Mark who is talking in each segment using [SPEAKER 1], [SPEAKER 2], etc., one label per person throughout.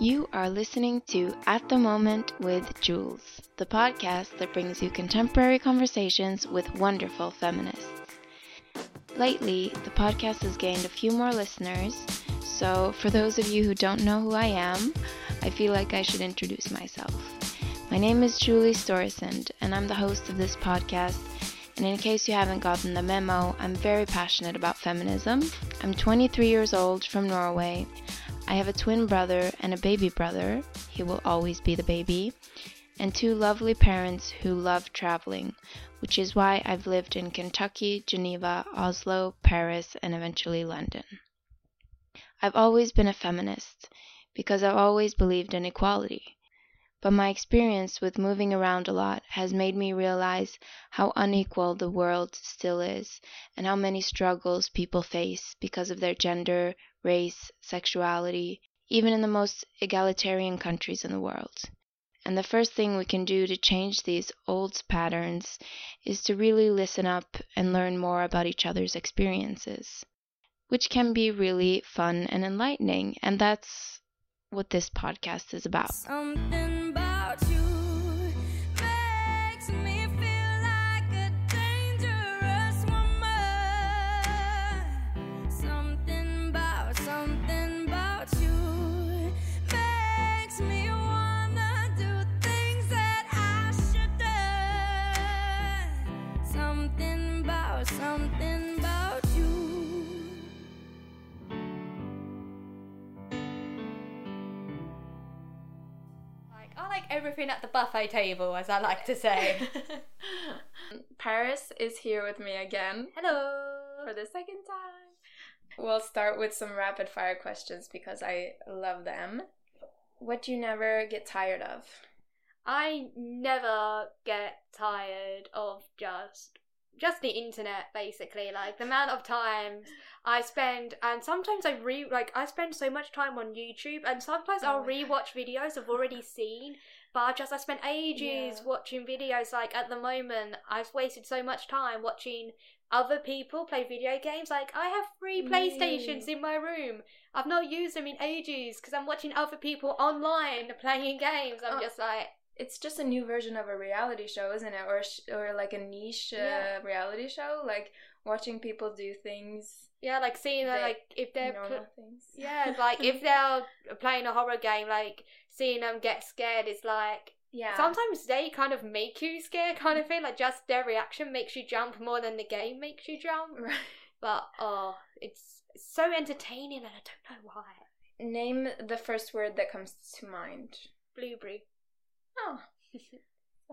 [SPEAKER 1] You are listening to At the Moment with Jules, the podcast that brings you contemporary conversations with wonderful feminists. Lately, the podcast has gained a few more listeners, so for those of you who don't know who I am, I feel like I should introduce myself. My name is Julie Storesund, and I'm the host of this podcast. And in case you haven't gotten the memo, I'm very passionate about feminism. I'm 23 years old from Norway. I have a twin brother and a baby brother. He will always be the baby. And two lovely parents who love traveling, which is why I've lived in Kentucky, Geneva, Oslo, Paris, and eventually London. I've always been a feminist because I've always believed in equality. But my experience with moving around a lot has made me realize how unequal the world still is and how many struggles people face because of their gender, race, sexuality, even in the most egalitarian countries in the world. And the first thing we can do to change these old patterns is to really listen up and learn more about each other's experiences, which can be really fun and enlightening. And that's what this podcast is about.
[SPEAKER 2] Something about you
[SPEAKER 3] everything at the buffet table, as I like to say.
[SPEAKER 4] Paris is here with me again
[SPEAKER 3] Hello.
[SPEAKER 4] for the second time. We'll start with some rapid fire questions because I love them. What do you never get tired of?
[SPEAKER 3] I never get tired of just just the internet basically like the amount of times i spend and sometimes i re like i spend so much time on youtube and sometimes
[SPEAKER 4] Oh
[SPEAKER 3] i'll
[SPEAKER 4] my God.
[SPEAKER 3] rewatch videos i've already seen but i just i spent ages
[SPEAKER 4] Yeah.
[SPEAKER 3] watching videos like at the moment i've wasted so much time watching other people play video games like i have three playstations
[SPEAKER 4] Really?
[SPEAKER 3] in my room i've not used them in ages because i'm watching other people online playing games i'm
[SPEAKER 4] Oh.
[SPEAKER 3] just like
[SPEAKER 4] It's just a new version of a reality show, isn't it? Or sh- or like a niche uh,
[SPEAKER 3] Yeah.
[SPEAKER 4] reality show, like watching people do things,
[SPEAKER 3] Yeah, like seeing that, like if they're pl-
[SPEAKER 4] things.
[SPEAKER 3] yeah, like if they're playing a horror game, like seeing them get scared is like
[SPEAKER 4] yeah.
[SPEAKER 3] sometimes they kind of make you scared, kind of thing. Like just their reaction makes you jump more than the game makes you jump.
[SPEAKER 4] Right.
[SPEAKER 3] But oh, it's so entertaining, and I don't know why.
[SPEAKER 4] Name the first word that comes to mind.
[SPEAKER 3] Blueberry,
[SPEAKER 4] Oh,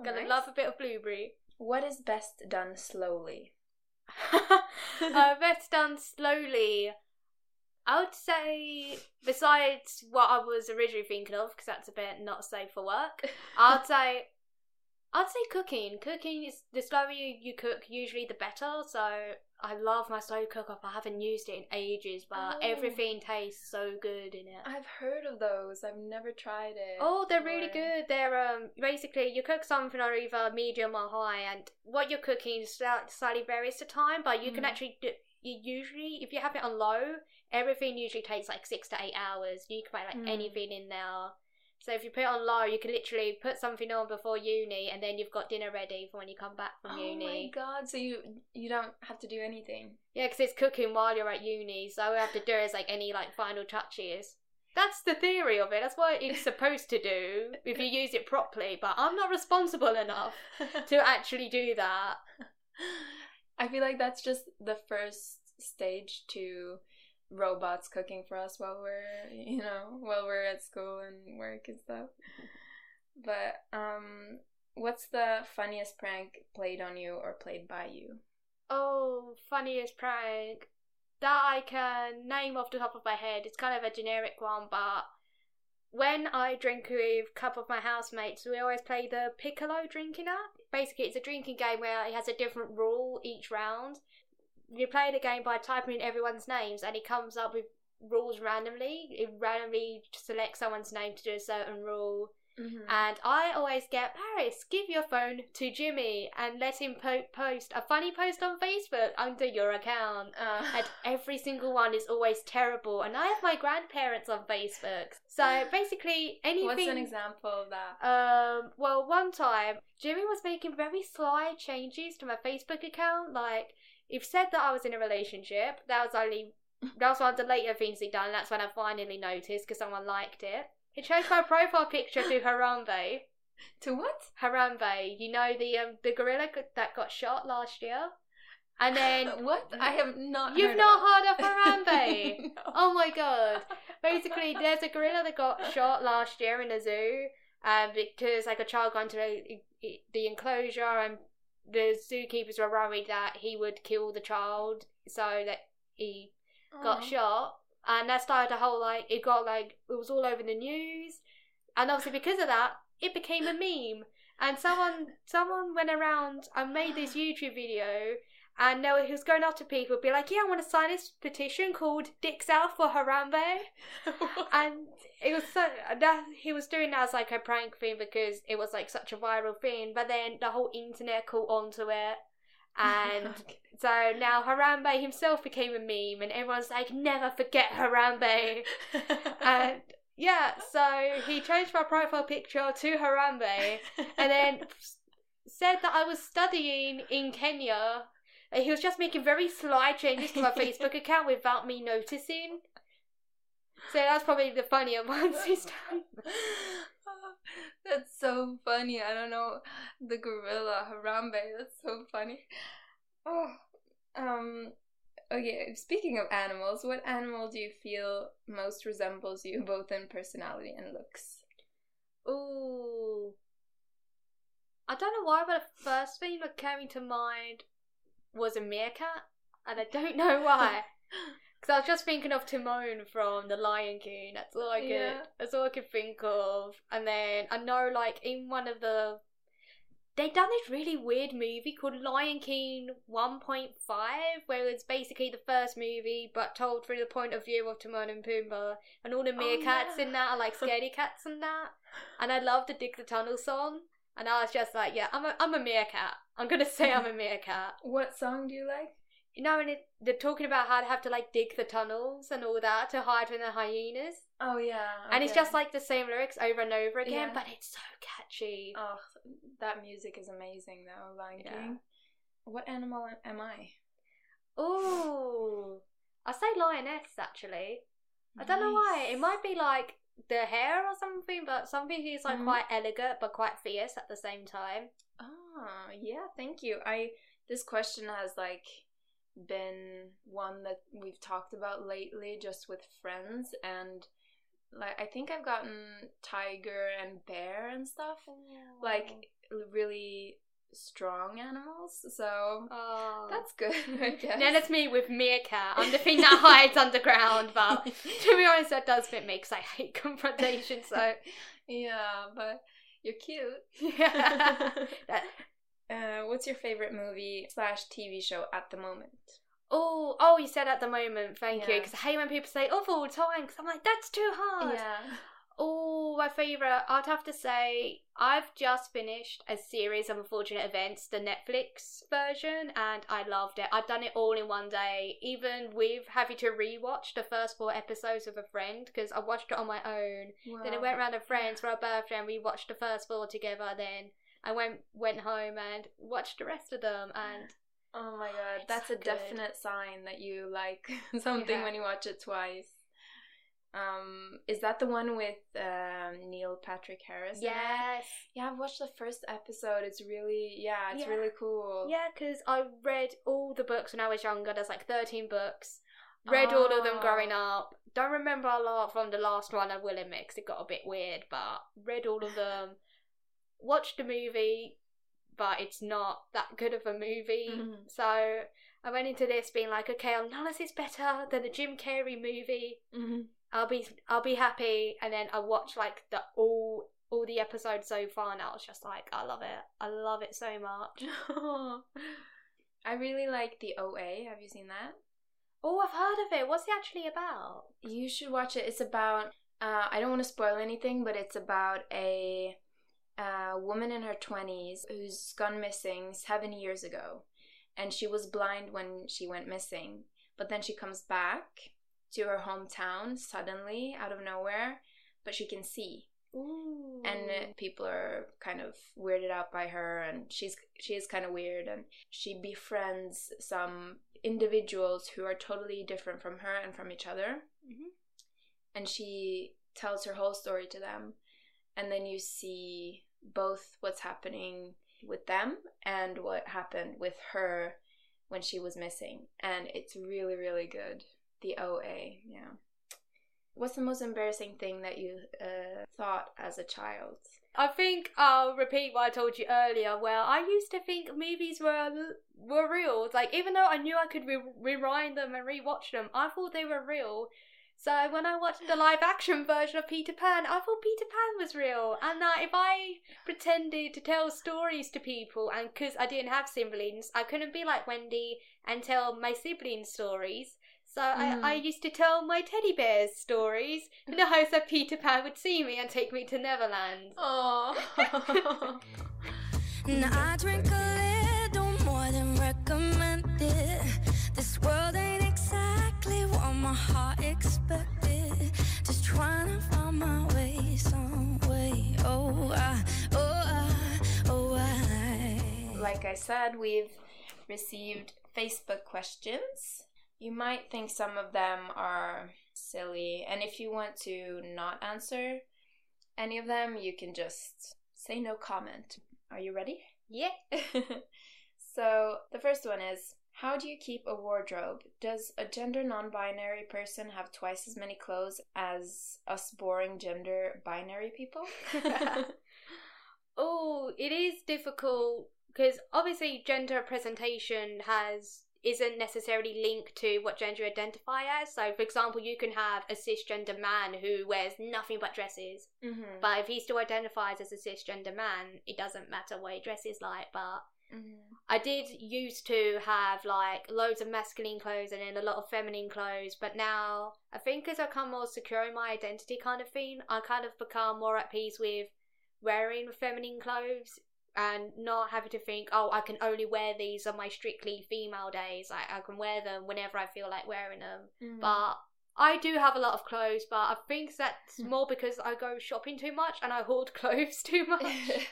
[SPEAKER 3] gonna
[SPEAKER 4] nice.
[SPEAKER 3] love a bit of blueberry.
[SPEAKER 4] What is best done slowly?
[SPEAKER 3] uh, best done slowly. I would say, besides what I was originally thinking of, because that's a bit not safe for work, I'd say, I'd say cooking. Cooking is the slower you, you cook, usually the better. So I love my slow cooker. I haven't used it in ages, but
[SPEAKER 4] Oh.
[SPEAKER 3] everything tastes so good in it.
[SPEAKER 4] I've heard of those. I've never tried it.
[SPEAKER 3] Oh, they're really good. They're um basically you cook something on either medium or high, and what you're cooking slightly varies the time. But you can
[SPEAKER 4] Mhm.
[SPEAKER 3] actually do. You usually, if you have it on low, everything usually takes like six to eight hours. You can put like
[SPEAKER 4] Mm.
[SPEAKER 3] anything in there. So if you put it on low, you can literally put something on before uni, and then you've got dinner ready for when you come back from
[SPEAKER 4] Oh
[SPEAKER 3] uni.
[SPEAKER 4] Oh my god! So you you don't have to do anything.
[SPEAKER 3] Yeah, because it's cooking while you're at uni, so all we have to do is like any like final touches. That's the theory of it. That's what it's supposed to do if you use it properly. But I'm not responsible enough to actually do that.
[SPEAKER 4] I feel like that's just the first stage to robots cooking for us while we're you know while we're at school and work and stuff. But um, what's the funniest prank played on you or played by you?
[SPEAKER 3] Oh, funniest prank that I can name off the top of my head. It's kind of a generic one, but when I drink with a couple of my housemates, we always play the Piccolo drinking app. Basically, it's a drinking game where it has a different rule each round. You play the game by typing in everyone's names, and it comes up with rules randomly. It randomly selects someone's name to do a certain rule.
[SPEAKER 4] Mhm.
[SPEAKER 3] And I always get Paris, give your phone to Jimmy and let him po- post a funny post on Facebook under your account.
[SPEAKER 4] Uh,
[SPEAKER 3] And every single one is always terrible. And I have my grandparents on Facebook. So basically, anything.
[SPEAKER 4] What's an example of that?
[SPEAKER 3] Um, well, one time, Jimmy was making very sly changes to my Facebook account. Like, he said that I was in a relationship. That was only, that was one of the later things he done. That's when I finally noticed because someone liked it. He changed my profile picture to Harambe.
[SPEAKER 4] To what?
[SPEAKER 3] Harambe, you know the um, the gorilla that got shot last year, and then
[SPEAKER 4] what? I have not.
[SPEAKER 3] you've
[SPEAKER 4] heard
[SPEAKER 3] not
[SPEAKER 4] about-
[SPEAKER 3] heard of Harambe.
[SPEAKER 4] No.
[SPEAKER 3] Oh my god. Basically, there's a gorilla that got shot last year in a zoo um, because like a child got into the enclosure and the zookeepers were worried that he would kill the child so that he got shot. And that started a whole like, it got like, it was all over the news. And obviously, because of that, it became a meme. And someone someone went around and made this YouTube video and now he was going up to people, be like, "Yeah, I want to sign this petition called Dicks Out for Harambe," and it was so that he was doing that as like a prank thing because it was like such a viral thing. But then the whole internet caught onto it, and so now Harambe himself became a meme, and everyone's like, "Never forget Harambe." and yeah, so he changed my profile picture to Harambe, and then said that I was studying in Kenya. He was just making very sly changes to my Facebook account without me noticing. So that's probably the funnier ones he's done.
[SPEAKER 4] That's so funny. I don't know the gorilla Harambe. That's so funny. Oh, um. Okay, speaking of animals, what animal do you feel most resembles you, both in personality and looks?
[SPEAKER 3] Ooh. I don't know why, but the first thing that came to mind was a meerkat, and I don't know why. Because I was just thinking of Timon from The Lion King. That's all I could.
[SPEAKER 4] Yeah.
[SPEAKER 3] That's all I could think of. And then I know, like in one of the, they done this really weird movie called Lion King 1.5, where it's basically the first movie but told through the point of view of Timon and Pumbaa, and all the
[SPEAKER 4] Oh,
[SPEAKER 3] meerkats
[SPEAKER 4] yeah.
[SPEAKER 3] in that are like scaredy cats and that. And I love the Dig the Tunnel song. And I was just like, yeah, I'm a, I'm a meerkat. I'm gonna say I'm a meerkat.
[SPEAKER 4] What song do you like?
[SPEAKER 3] You know, and it, they're talking about how to have to like dig the tunnels and all that to hide from the hyenas.
[SPEAKER 4] Oh yeah,
[SPEAKER 3] And it's just like the same lyrics over and over again,
[SPEAKER 4] Yeah.
[SPEAKER 3] but it's so catchy.
[SPEAKER 4] oh, that music is amazing though. Lion
[SPEAKER 3] Yeah.
[SPEAKER 4] King. What animal am I?
[SPEAKER 3] Ooh. I say lioness actually. I don't know why. It might be like the hair or something, but something is like
[SPEAKER 4] Mhm.
[SPEAKER 3] quite elegant but quite fierce at the same time.
[SPEAKER 4] Ah, yeah, thank you. I this question has like been one that we've talked about lately just with friends and like I think I've gotten tiger and bear and stuff. Like really strong animals. So
[SPEAKER 3] oh.
[SPEAKER 4] that's good, I guess.
[SPEAKER 3] then it's me with meerkat. I'm the thing that hides underground, but to be honest, that does fit me because I hate confrontation. So
[SPEAKER 4] yeah, but you're cute.
[SPEAKER 3] yeah, that,
[SPEAKER 4] Uh, what's your favorite movie slash TV show at the moment?
[SPEAKER 3] oh, oh, you said at the moment. Thank you, because I hate when people say of all time. Because I'm like, that's too hard.
[SPEAKER 4] Yeah.
[SPEAKER 3] Oh, my favorite. I'd have to say I've just finished a series of unfortunate events, the Netflix version, and I loved it. I've done it all in one day, even with having to rewatch the first four episodes with a friend because I watched it on my own. Then I went round to friends for our birthday and we watched the first four together. Then I went went home and watched the rest of them. And
[SPEAKER 4] Oh my god, that's
[SPEAKER 3] so
[SPEAKER 4] a
[SPEAKER 3] good.
[SPEAKER 4] definite sign that you like something
[SPEAKER 3] Yeah.
[SPEAKER 4] when you watch it twice. Um, is that the one with um, Neil Patrick Harris?
[SPEAKER 3] yes,
[SPEAKER 4] Yeah, I've watched the first episode. It's really, yeah, it's
[SPEAKER 3] Yeah.
[SPEAKER 4] really cool.
[SPEAKER 3] yeah, because I read all the books when I was younger. There's like thirteen books. Read all of them
[SPEAKER 4] Oh.
[SPEAKER 3] growing up. Don't remember a lot from the last one. I will admit, because it got a bit weird, but read all of them. Watched the movie, but it's not that good of a movie.
[SPEAKER 4] Mhm.
[SPEAKER 3] So I went into this being like, okay, this better than the Jim Carrey movie.
[SPEAKER 4] Mhm.
[SPEAKER 3] I'll be I'll be happy. And then I watched like the all all the episodes so far, and I was just like, I love it. I love it so much.
[SPEAKER 4] I really like the OA. Have you seen that?
[SPEAKER 3] Oh, I've heard of it. What's it actually about?
[SPEAKER 4] You should watch it. It's about Uh, I don't want to spoil anything, but it's about a, uh woman in her 20s who's gone missing seven years ago. And she was blind when she went missing. But then she comes back to her hometown suddenly out of nowhere, but she can see.
[SPEAKER 3] Ooh.
[SPEAKER 4] And people are kind of weirded out by her, and she's she is kind of weird, and she befriends some individuals who are totally different from her and from each other
[SPEAKER 3] Mhm.
[SPEAKER 4] and she tells her whole story to them and then you see both what's happening with them and what happened with her when she was missing and it's really really good the oa yeah what's the most embarrassing thing that you uh, thought as a child
[SPEAKER 3] I think I'll repeat what I told you earlier, where I used to think movies were were real. Like even though I knew I could re- rewind them and rewatch them, I thought they were real. So when I watched the live action version of Peter Pan, I thought Peter Pan was real, and that if I pretended to tell stories to people, and because I didn't have siblings, I couldn't be like Wendy and tell my siblings stories. So
[SPEAKER 4] Mm.
[SPEAKER 3] I, I used to tell my teddy bears stories in the hopes that Peter Pan would see me and take me to Neverland.
[SPEAKER 4] oh
[SPEAKER 2] And I drink a little more than recommended. This world ain't exactly what my heart expected. Just trying to find my way some way. Oh, I, oh, I, oh, I.
[SPEAKER 4] like I said, we've received Facebook questions. You might think some of them are silly, and if you want to not answer any of them, you can just say no comment. Are you ready?
[SPEAKER 3] Yeah.
[SPEAKER 4] so, the first one is How do you keep a wardrobe? Does a gender non binary person have twice as many clothes as us boring gender binary people?
[SPEAKER 3] Oh, it is difficult because obviously gender presentation has isn't necessarily linked to what gender you identify as. So, for example, you can have a cisgender man who wears nothing but dresses,
[SPEAKER 4] mm-hmm.
[SPEAKER 3] but if he still identifies as a cisgender man, it doesn't matter what he dresses like. But
[SPEAKER 4] Mm-hmm.
[SPEAKER 3] I did used to have like loads of masculine clothes and then a lot of feminine clothes, but now I think as I come more secure in my identity kind of thing, I kind of become more at peace with wearing feminine clothes and not having to think, oh, I can only wear these on my strictly female days. I, I can wear them whenever I feel like wearing them.
[SPEAKER 4] Mm-hmm.
[SPEAKER 3] But I do have a lot of clothes, but I think that's more because I go shopping too much and I hoard clothes too much.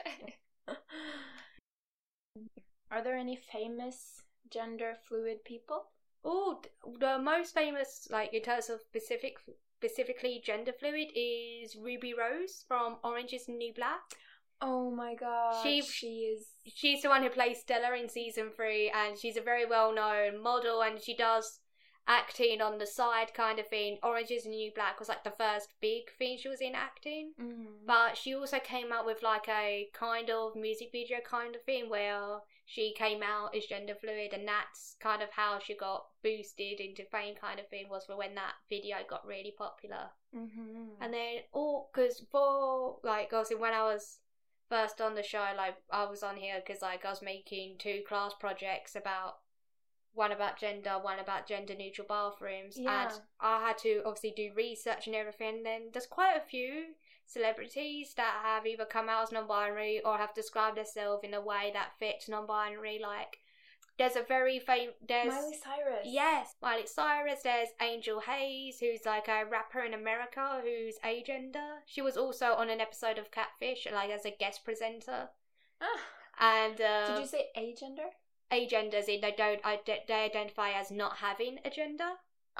[SPEAKER 4] Are there any famous gender fluid people?
[SPEAKER 3] Oh, the most famous, like in terms of specific, specifically gender fluid, is Ruby Rose from Orange Is the New Black.
[SPEAKER 4] Oh my god.
[SPEAKER 3] She-
[SPEAKER 4] she is
[SPEAKER 3] She's the one who plays Stella in season three, and she's a very well-known model, and she does acting on the side kind of thing. Orange Is the New Black was like the first big thing she was in acting.
[SPEAKER 4] mm,
[SPEAKER 3] But she also came out with like a kind of music video kind of thing where she came out as gender fluid, and that's kind of how she got boosted into fame, kind of thing, was for when that video got really popular.
[SPEAKER 4] mhm.
[SPEAKER 3] And then, all because for like, obviously, when I was first on the show, like, I was on here because like I was making two class projects about one about gender, one about gender neutral bathrooms,
[SPEAKER 4] Yeah.
[SPEAKER 3] and I had to obviously do research and everything. And then there's quite a few celebrities that have either come out as non-binary or have described themselves in a way that fits non-binary. Like, there's a very famous there's
[SPEAKER 4] Miley Cyrus.
[SPEAKER 3] Yes, Miley Cyrus. There's Angel Haze, who's like a rapper in America who's agender. She was also on an episode of Catfish, like as a guest presenter. And uh,
[SPEAKER 4] did you say agender?
[SPEAKER 3] agenders in they don't they identify as not having a gender.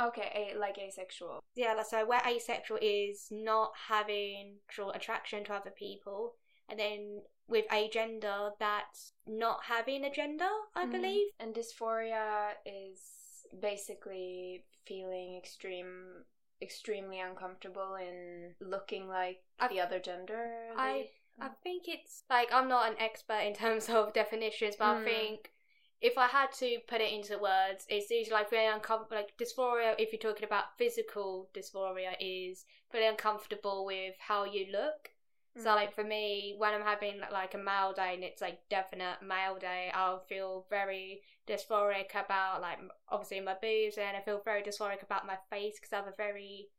[SPEAKER 4] Okay, a, like asexual.
[SPEAKER 3] Yeah, like, so where asexual is not having sexual attraction to other people, and then with agender, that's not having a gender, I
[SPEAKER 4] Mhm.
[SPEAKER 3] believe.
[SPEAKER 4] And dysphoria is basically feeling extreme extremely uncomfortable in looking like
[SPEAKER 3] I-
[SPEAKER 4] the other gender.
[SPEAKER 3] I I think it's like I'm not an expert in terms of definitions, but I
[SPEAKER 4] Mm.
[SPEAKER 3] think if I had to put it into words, it's usually like very uncomfortable. Like dysphoria, if you're talking about physical dysphoria, is very uncomfortable with how you look. So
[SPEAKER 4] Mm.
[SPEAKER 3] like for me, when I'm having like a male day and it's like definite male day, I'll feel very dysphoric about like obviously my boobs, and I feel very dysphoric about my face because I have a very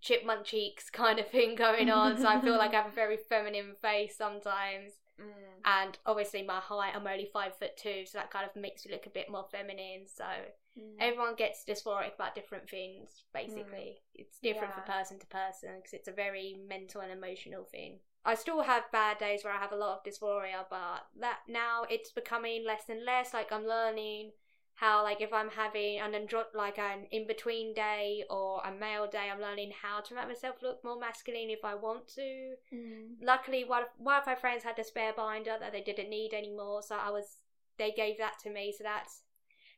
[SPEAKER 3] chipmunk cheeks kind of thing going on. so I feel like I have a very feminine face sometimes.
[SPEAKER 4] Mm.
[SPEAKER 3] And obviously, my height, I'm only five foot two, so that kind of makes me look a bit more feminine. So
[SPEAKER 4] Mm.
[SPEAKER 3] everyone gets dysphoric about different things, basically. It's different from
[SPEAKER 4] Yeah.
[SPEAKER 3] person to person because it's a very mental and emotional thing. I still have bad days where I have a lot of dysphoria, but that now it's becoming less and less. Like I'm learning how, like, if I'm having an andro- like an in between day or a male day, I'm learning how to make myself look more masculine if I want to
[SPEAKER 4] Mm.
[SPEAKER 3] luckily one of, one of my friends had a spare binder that they didn't need anymore so i was they gave that to me so that's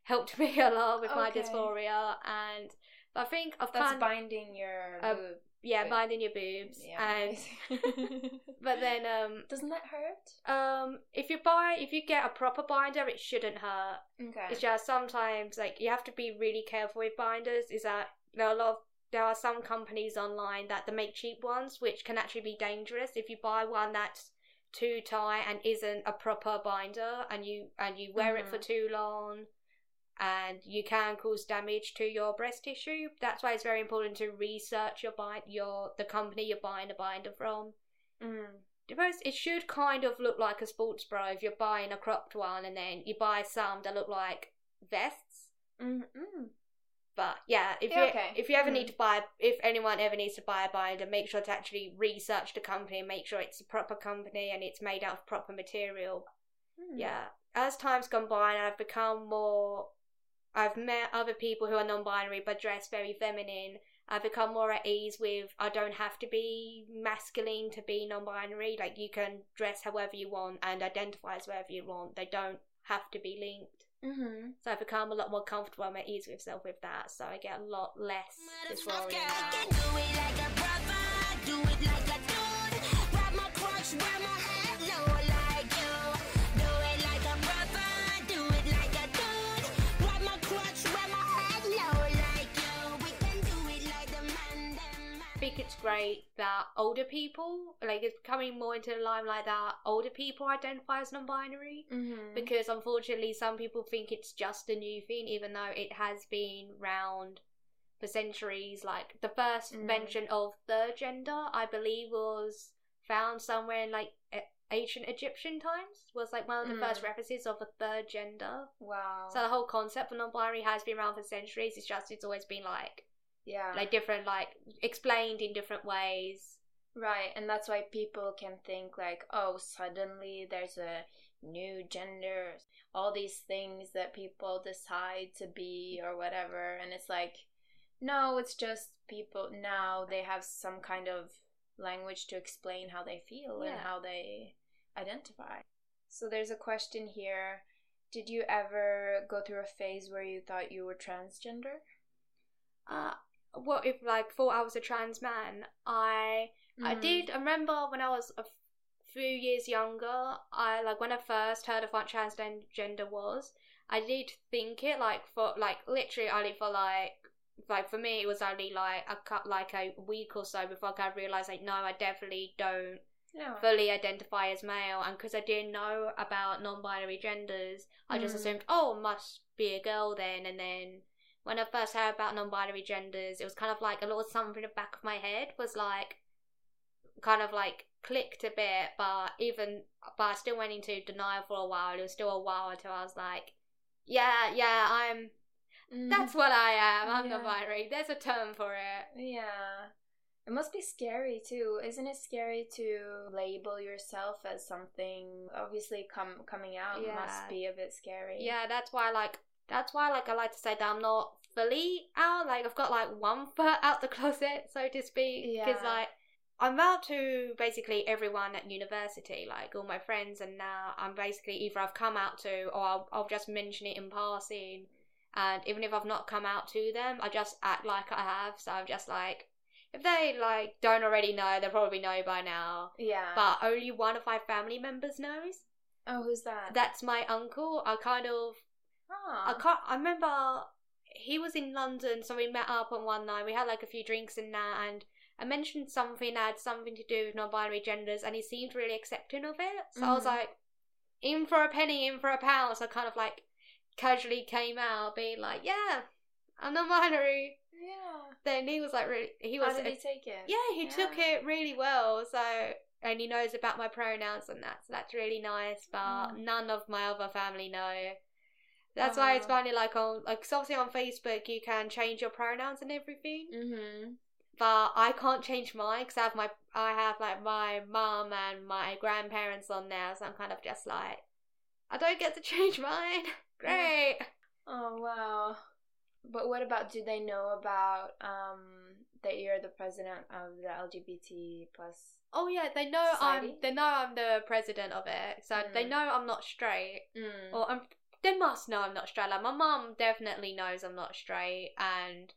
[SPEAKER 3] helped me a lot with my dysphoria and i think i've
[SPEAKER 4] That's
[SPEAKER 3] kind
[SPEAKER 4] binding your
[SPEAKER 3] Uh,
[SPEAKER 4] boob.
[SPEAKER 3] yeah
[SPEAKER 4] boob.
[SPEAKER 3] binding your boobs and
[SPEAKER 4] and
[SPEAKER 3] but then um
[SPEAKER 4] doesn't that hurt?
[SPEAKER 3] um if you buy if you get a proper binder it shouldn't hurt
[SPEAKER 4] Okay.
[SPEAKER 3] it's just sometimes like you have to be really careful with binders. Is that there are a lot of there are some companies online that they make cheap ones which can actually be dangerous if you buy one that's too tight and isn't a proper binder and you and you wear it for
[SPEAKER 4] Mhm.
[SPEAKER 3] too long and you can cause damage to your breast tissue. That's why it's very important to research your buy your the company you're buying a binder from.
[SPEAKER 4] Mm.
[SPEAKER 3] Because it should kind of look like a sports bra if you're buying a cropped one and then you buy some that look like vests.
[SPEAKER 4] Mm. Mm.
[SPEAKER 3] But yeah, if
[SPEAKER 4] Yeah,
[SPEAKER 3] you
[SPEAKER 4] okay.
[SPEAKER 3] if you ever
[SPEAKER 4] Mm.
[SPEAKER 3] need to buy, if anyone ever needs to buy a binder, make sure to actually research the company and make sure it's a proper company and it's made out of proper material.
[SPEAKER 4] Mm.
[SPEAKER 3] Yeah, as time's gone by and I've become more, I've met other people who are non-binary but dress very feminine. I've become more at ease with I don't have to be masculine to be non-binary. Like you can dress however you want and identify as wherever you want. They don't have to be linked.
[SPEAKER 4] Mm-hmm.
[SPEAKER 3] So I've become a lot more comfortable and at ease with myself with that. So I get a lot less dysphoria now. Think it's great that older people, like it's becoming more into the limelight that older people identify as non-binary.
[SPEAKER 4] Mm-hmm.
[SPEAKER 3] because unfortunately some people think it's just a new thing even though it has been round for centuries like the first
[SPEAKER 4] Mm.
[SPEAKER 3] mention of third gender i believe was found somewhere in like ancient egyptian times was like one of the first
[SPEAKER 4] Mm.
[SPEAKER 3] references of a third gender
[SPEAKER 4] wow.
[SPEAKER 3] so the whole concept of non-binary has been around for centuries it's just it's always been like
[SPEAKER 4] yeah.
[SPEAKER 3] like different like explained in different ways
[SPEAKER 4] Right, and that's why people can think like, oh, suddenly there's a new gender, all these things that people decide to be or whatever, and it's like, no, it's just people now they have some kind of language to explain how they feel and how they identify. So there's a question here. Did you ever go through a phase where you thought you were transgender?
[SPEAKER 3] uh what if like thought i was a trans man i I
[SPEAKER 4] Mm.
[SPEAKER 3] did. I remember when I was a few years younger. I like when I first heard of what transgender gender was. I did think it like for like literally only for like like for me it was only like a cut like a week or so before I realised like no I definitely don't
[SPEAKER 4] No.
[SPEAKER 3] fully identify as male and because I didn't know about non-binary genders I just
[SPEAKER 4] Mm.
[SPEAKER 3] assumed oh must be a girl then and then when I first heard about non-binary genders it was kind of like a little something in the back of my head was like kind of like clicked a bit but even but I still went into denial for a while it was still a while until I was like yeah yeah I'm
[SPEAKER 4] Mm.
[SPEAKER 3] that's what I am I'm
[SPEAKER 4] Yeah.
[SPEAKER 3] non-binary there's a term for it
[SPEAKER 4] Yeah. It must be scary too. Isn't it scary to label yourself as something obviously com- coming out
[SPEAKER 3] Yeah.
[SPEAKER 4] must be a bit scary.
[SPEAKER 3] Yeah, that's why like that's why like I like to say that I'm not fully out. Like I've got like one foot out the closet, so to speak. Because
[SPEAKER 4] Yeah.
[SPEAKER 3] like I'm out to basically everyone at university, like all my friends, and now I'm basically either I've come out to or I'll, I'll just mention it in passing. And even if I've not come out to them, I just act like I have. So I'm just like, if they like don't already know, they probably know by now.
[SPEAKER 4] Yeah.
[SPEAKER 3] But only one of my family members knows.
[SPEAKER 4] oh, who's that?
[SPEAKER 3] That's my uncle. I kind of I can't. I remember he was in London, so we met up on one night. We had like a few drinks and that, and I mentioned something that had something to do with non-binary genders, and he seemed really accepting of it. So I was
[SPEAKER 4] Mhm.
[SPEAKER 3] like, in for a penny, in for a pound. So I kind of like casually came out, being like, "Yeah, I'm non-binary."
[SPEAKER 4] Yeah.
[SPEAKER 3] Then he was like, really, he
[SPEAKER 4] How
[SPEAKER 3] was,
[SPEAKER 4] did he take it?
[SPEAKER 3] yeah, he took it really well. So, and he knows about my pronouns and that, so that's really nice. But
[SPEAKER 4] Mm.
[SPEAKER 3] none of my other family know. That's why it's
[SPEAKER 4] Oh.
[SPEAKER 3] funny, like on, like obviously on Facebook you can change your pronouns and everything,
[SPEAKER 4] Mm-hmm.
[SPEAKER 3] but I can't change mine because I have my, I have like my mum and my grandparents on there, so I'm kind of just like, I don't get to change mine. Great.
[SPEAKER 4] Oh wow. But what about do they know about um that you're the president of the LGBT plus
[SPEAKER 3] Oh yeah, they know I'm. They know I'm the president of it, so they
[SPEAKER 4] Mm.
[SPEAKER 3] know I'm not straight.
[SPEAKER 4] mm.
[SPEAKER 3] Or I'm, they must know I'm not straight. Like my mum definitely knows I'm not straight, and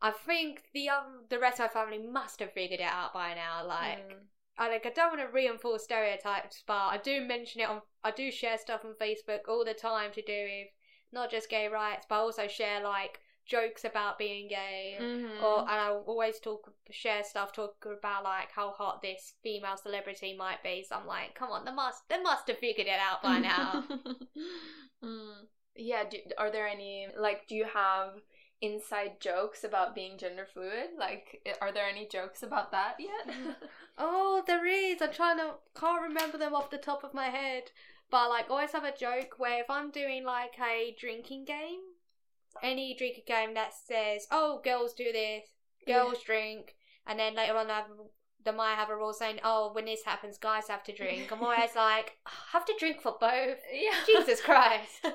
[SPEAKER 3] I think the um the rest of my family must have figured it out by now. Like
[SPEAKER 4] Mm.
[SPEAKER 3] I like I don't want to reinforce stereotypes, but I do mention it on. I do share stuff on Facebook all the time to do with not just gay rights, but I also share like jokes about being gay.
[SPEAKER 4] Mhm.
[SPEAKER 3] Or and I always talk share stuff talk about like how hot this female celebrity might be. So I'm like, come on, they must they must have figured it out by now.
[SPEAKER 4] Mm. Yeah, do, are there any like do you have inside jokes about being gender fluid? Like are there any jokes about that yet?
[SPEAKER 3] Oh, there is. I'm trying to can't remember them off the top of my head. But like always have a joke where if I'm doing like a drinking game, any drinking game that says, Oh, girls do this, girls drink and then later on I have they might have a rule saying, Oh, when this happens guys have to drink. I'm always like, I have to drink for both.
[SPEAKER 4] yeah.
[SPEAKER 3] Jesus Christ.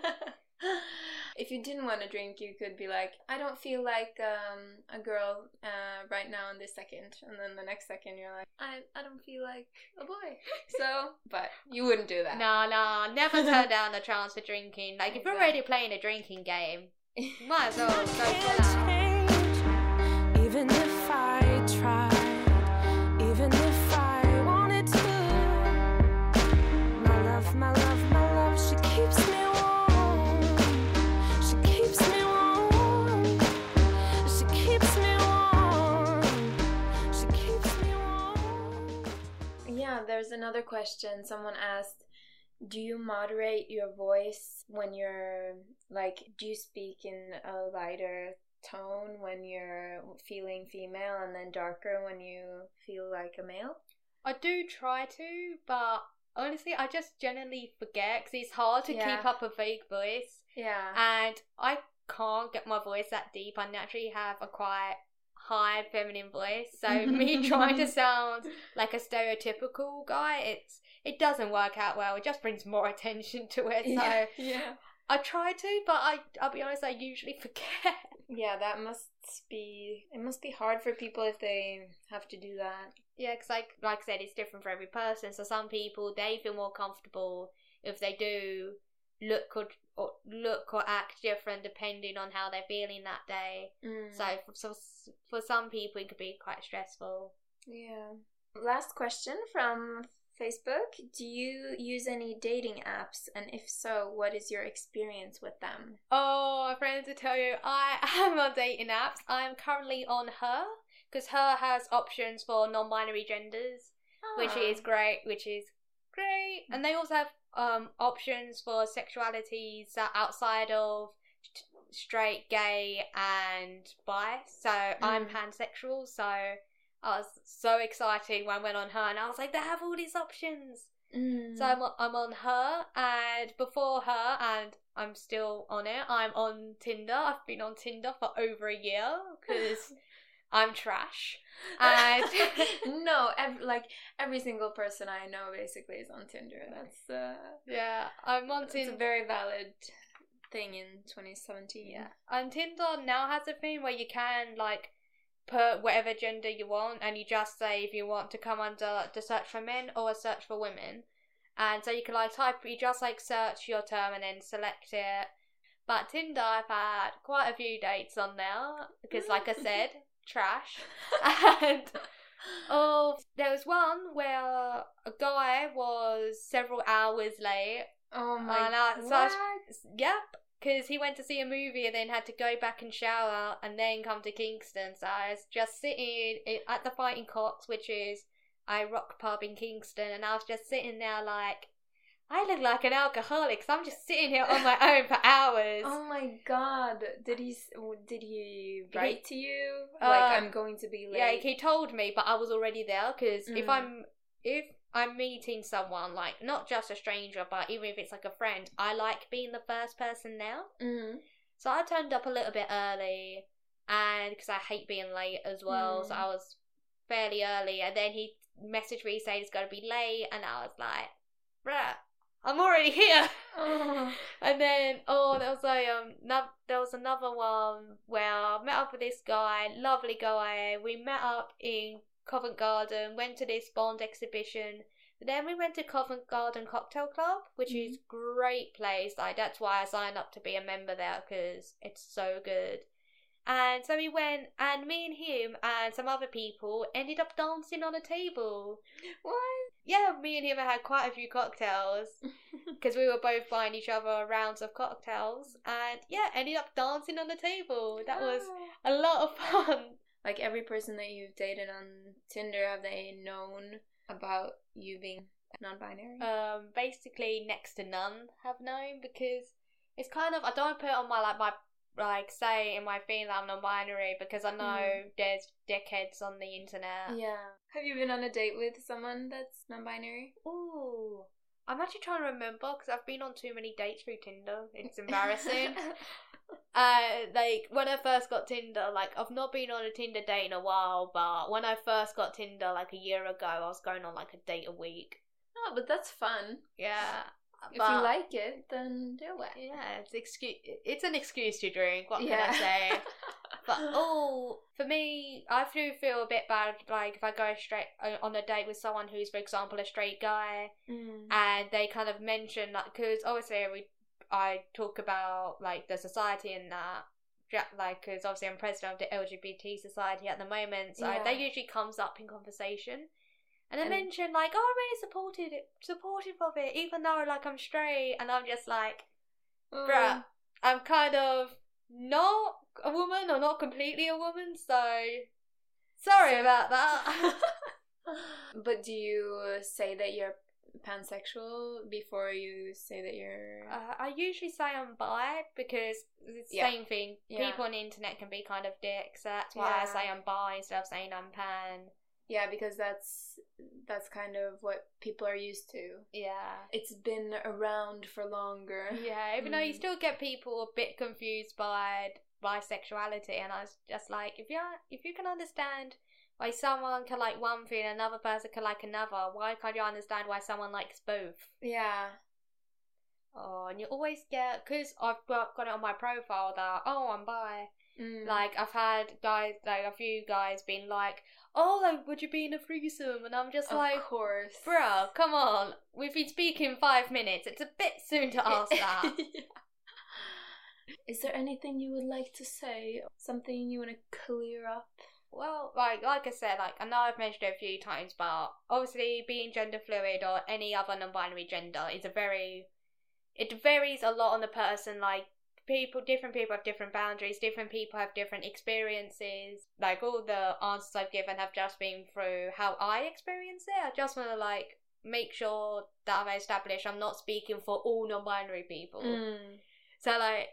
[SPEAKER 4] if you didn't want to drink, you could be like, I don't feel like um, a girl uh, right now in this second, and then the next second you're like, I I don't feel like a boy. So, but you wouldn't do that.
[SPEAKER 3] No, no, never turn down a chance for drinking. Like if you're already playing a drinking game, might as well go full out.
[SPEAKER 4] There's another question. Someone asked, "Do you moderate your voice when you're like? Do you speak in a lighter tone when you're feeling female, and then darker when you feel like a male?"
[SPEAKER 3] I do try to, but honestly, I just generally forget because it's hard to
[SPEAKER 4] Yeah.
[SPEAKER 3] keep up a fake voice,
[SPEAKER 4] Yeah.
[SPEAKER 3] and I can't get my voice that deep. I naturally have a quite high feminine voice, so me trying to sound like a stereotypical guy, it's it doesn't work out well. It just brings more attention to it. So
[SPEAKER 4] yeah. yeah.
[SPEAKER 3] I try to, but I I'll be honest, I usually forget.
[SPEAKER 4] Yeah, that must be. It must be hard for people if they have to do that.
[SPEAKER 3] Yeah, because like like I said, it's different for every person. So some people they feel more comfortable if they do look or, look or act different depending on how they're feeling that day.
[SPEAKER 4] Mm.
[SPEAKER 3] So for, so for some people, it could be quite stressful.
[SPEAKER 4] Yeah. Last question from Facebook. Do you use any dating apps? And if so, what is your experience with them?
[SPEAKER 3] Oh, I'm friends, to tell you, I am on dating apps. I am currently on her because her has options for non-binary genders. which
[SPEAKER 4] Ah.
[SPEAKER 3] is great, which is great. And they also have um options for sexualities that are outside of t- straight, gay, and bi. So I'm
[SPEAKER 4] Mm.
[SPEAKER 3] pansexual, so I was so excited when I went on her, and I was like, they have all these options.
[SPEAKER 4] Mm.
[SPEAKER 3] So I'm on, I'm on her, and before her, and I'm still on it. I'm on Tinder. I've been on Tinder for over a year because I'm trash. And
[SPEAKER 4] no, ev- like every single person I know basically is on Tinder. That's uh,
[SPEAKER 3] yeah, I'm on Tinder.
[SPEAKER 4] it's a very valid thing in 2017.
[SPEAKER 3] Yeah. And Tinder now has a thing where you can like put whatever gender you want and you just say if you want to come under the search for men or a search for women. And so you can like type you just like search your term and then select it. But Tinder I've had quite a few dates on there because like I said, trash. And oh there was one where a guy was several hours late
[SPEAKER 4] Oh my
[SPEAKER 3] and I, so I was? Yep, because he went to see a movie and then had to go back and shower and then come to Kingston. So I was just sitting at the Fighting Cocks, which is a rock pub in Kingston, and I was just sitting there like, I look like an alcoholic. So I'm just sitting here on my own for hours.
[SPEAKER 4] Oh my god! Did he did he write to you
[SPEAKER 3] Uh,
[SPEAKER 4] like I'm going to be late?
[SPEAKER 3] Yeah, he told me, but I was already there because if
[SPEAKER 4] Mm.
[SPEAKER 3] I'm if I'm meeting someone like not just a stranger, but even if it's like a friend, I like being the first person there.
[SPEAKER 4] Mhm.
[SPEAKER 3] So I turned up a little bit early, and because I hate being late as well, so
[SPEAKER 4] Mm.
[SPEAKER 3] I was fairly early. And then he messaged me saying he's gonna be late, and I was like, "Bruh, I'm already here."
[SPEAKER 4] Oh.
[SPEAKER 3] And then oh, there was a um, no, there was another one where I met up with this guy, lovely guy. We met up in Covent Garden, went to this Bond exhibition. Then we went to Covent Garden Cocktail Club, which is great place. Like that's why I signed up to be a member there because it's so good. And so we went, and me and him and some other people ended up dancing on a table.
[SPEAKER 4] What?
[SPEAKER 3] Yeah, me and him had quite a few cocktails because we were both buying each other rounds of cocktails, and yeah, ended up dancing on the table. That was a lot of fun.
[SPEAKER 4] like every person that you've dated on Tinder. Have they known about you being non-binary?
[SPEAKER 3] Um, basically, next to none have known because it's kind of I don't put it on my like my like say in my thing that I'm non-binary because I know
[SPEAKER 4] Mm.
[SPEAKER 3] there's dickheads on the internet.
[SPEAKER 4] yeah. Have you been on a date with someone that's non-binary?
[SPEAKER 3] Ooh. I'm actually trying to remember because I've been on too many dates through Tinder. It's embarrassing. uh, like when I first got Tinder, like I've not been on a Tinder date in a while, but when I first got Tinder, like a year ago, I was going on like a date a week.
[SPEAKER 4] oh, but that's fun.
[SPEAKER 3] Yeah,
[SPEAKER 4] If
[SPEAKER 3] but-
[SPEAKER 4] you like it, then do it.
[SPEAKER 3] yeah, it's excuse. It's an excuse to drink. What
[SPEAKER 4] Yeah.
[SPEAKER 3] can I say? But oh, for me, I do feel a bit bad. Like if I go straight uh, on a date with someone who's, for example, a straight guy,
[SPEAKER 4] Mm.
[SPEAKER 3] and they kind of mention like because obviously we I talk about like the society and that like because obviously I'm president of the LGBT society at the moment so
[SPEAKER 4] Yeah.
[SPEAKER 3] that usually comes up in conversation and I
[SPEAKER 4] And-
[SPEAKER 3] mention like oh I'm really supported supportive of it even though like I'm straight and I'm just like bruh I'm kind of not a woman or not completely a woman so sorry
[SPEAKER 4] So-
[SPEAKER 3] about that
[SPEAKER 4] but do you say that you're pansexual before you say that you're?
[SPEAKER 3] Uh, I usually say I'm bi because it's the
[SPEAKER 4] Yeah.
[SPEAKER 3] same thing.
[SPEAKER 4] Yeah.
[SPEAKER 3] People on the internet can be kind of dicks, so that's why I say I'm bi instead of saying I'm pan.
[SPEAKER 4] Yeah, because that's that's kind of what people are used to.
[SPEAKER 3] Yeah.
[SPEAKER 4] It's been around for longer.
[SPEAKER 3] Yeah, even though you
[SPEAKER 4] Mm.
[SPEAKER 3] still get people a bit confused by bisexuality, and I was just like, if you if you can understand why someone can like one thing, and another person can like another, why can't you understand why someone likes both?
[SPEAKER 4] Yeah.
[SPEAKER 3] Oh, and you always get because I've got, got it on my profile that oh I'm bi.
[SPEAKER 4] Mm.
[SPEAKER 3] Like I've had guys, like a few guys, being like, "Oh, like, would you be in a threesome?" And I'm just
[SPEAKER 4] of
[SPEAKER 3] like,
[SPEAKER 4] course,
[SPEAKER 3] "Bruh, come on. We've been speaking five minutes. It's a bit soon to ask that."
[SPEAKER 4] Yeah. Is there anything you would like to say? Something you want to clear up?
[SPEAKER 3] well, like, like I said, like I know I've mentioned it a few times, but obviously being gender fluid or any other non-binary gender is a very, it varies a lot on the person. Like people, different people have different boundaries. Different people have different experiences. Like all the answers I've given have just been through how I experience it. I just want to like make sure that I've established I'm not speaking for all non-binary people.
[SPEAKER 4] Mm.
[SPEAKER 3] So like,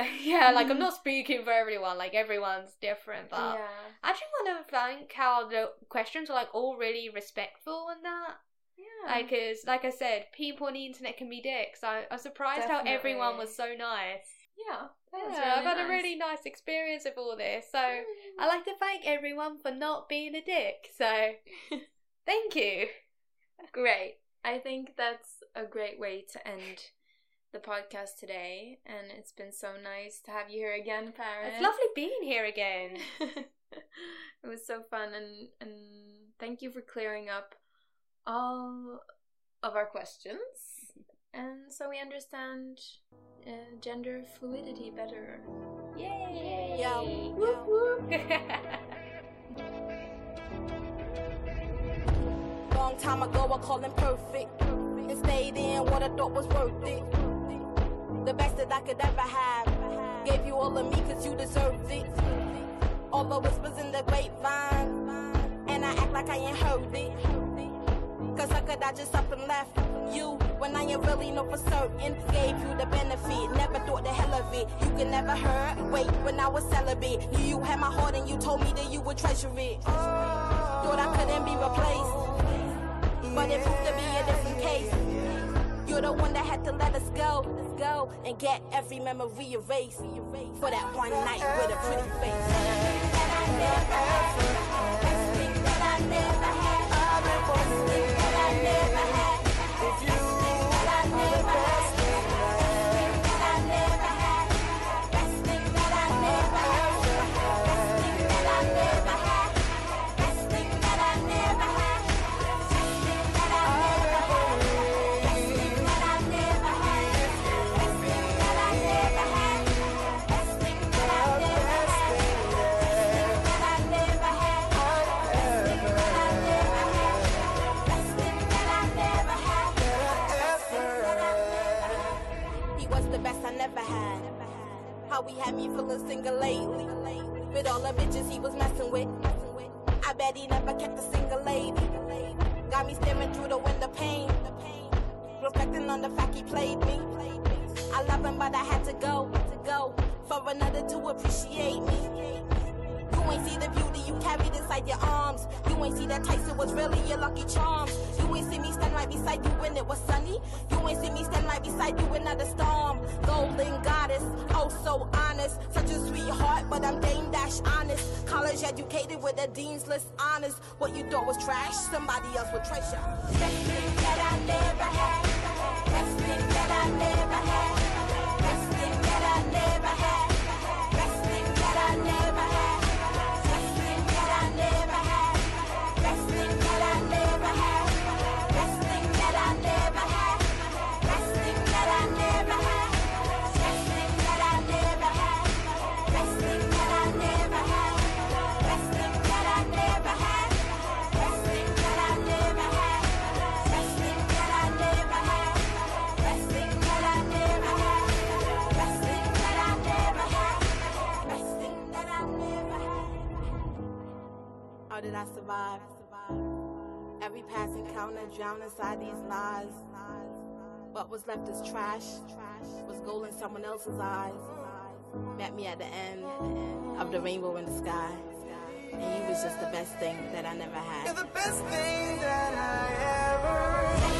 [SPEAKER 3] yeah, like I'm not speaking for everyone. Like everyone's different, but
[SPEAKER 4] yeah.
[SPEAKER 3] I actually want to thank how the questions are like all really respectful and that.
[SPEAKER 4] Yeah.
[SPEAKER 3] Like, cause like I said, people on the internet can be dicks. I, I'm surprised how everyone was so nice.
[SPEAKER 4] yeah.
[SPEAKER 3] Yeah,
[SPEAKER 4] really
[SPEAKER 3] I've had a really nice experience with all this. So
[SPEAKER 4] Mm.
[SPEAKER 3] I like to thank everyone for not being a dick. So thank you.
[SPEAKER 4] Great. I think that's a great way to end the podcast today, and it's been so nice to have you here again, Paris.
[SPEAKER 3] It's lovely being here again.
[SPEAKER 4] it was so fun, and and thank you for clearing up all of our questions, and so we understand uh, gender fluidity better.
[SPEAKER 3] Yay!
[SPEAKER 2] Yo.
[SPEAKER 4] Whoop whoop.
[SPEAKER 2] Long time ago, I called him perfect. And stayed in what I thought was worth it. The best that I could ever have. Gave you all of me cause you deserved it. All the whispers in the grapevine. And I act like I ain't heard it. Cause I
[SPEAKER 5] could I just up and left you when I ain't really know for certain? Gave you the benefit, never thought the hell of it. You could never hurt. Wait, when I was celibate, knew you had my heart and you told me that you would treasure it. Thought I couldn't be replaced, but it proved to be a different case. You're the one that had to let us go, let's go, and get every memory erased for that one night with a pretty face. Had me feeling single lately. With all the bitches he was messing with. I bet he never kept a single lady. Got me staring through the window pane. Reflecting on the fact he played me. I love him, but I had to go, to go for another to appreciate me. Your arms. You ain't see that Tyson was really your lucky charms. You ain't see me stand right beside you when it was sunny. You ain't see me stand right beside you in another storm. Golden goddess, oh so honest. Such a sweetheart, but I'm Dame Dash honest. College educated with a dean's list honors. What you thought was trash, somebody else would treasure. Best thing that I never had. Best thing that I never had. Best thing that I never had. I survive. Every passing counter drowned inside these lies. What was left is trash, was gold in someone else's eyes. Met me at the end of the rainbow in the sky. And you was just the best thing that I never had.
[SPEAKER 6] You're the best thing that I ever had.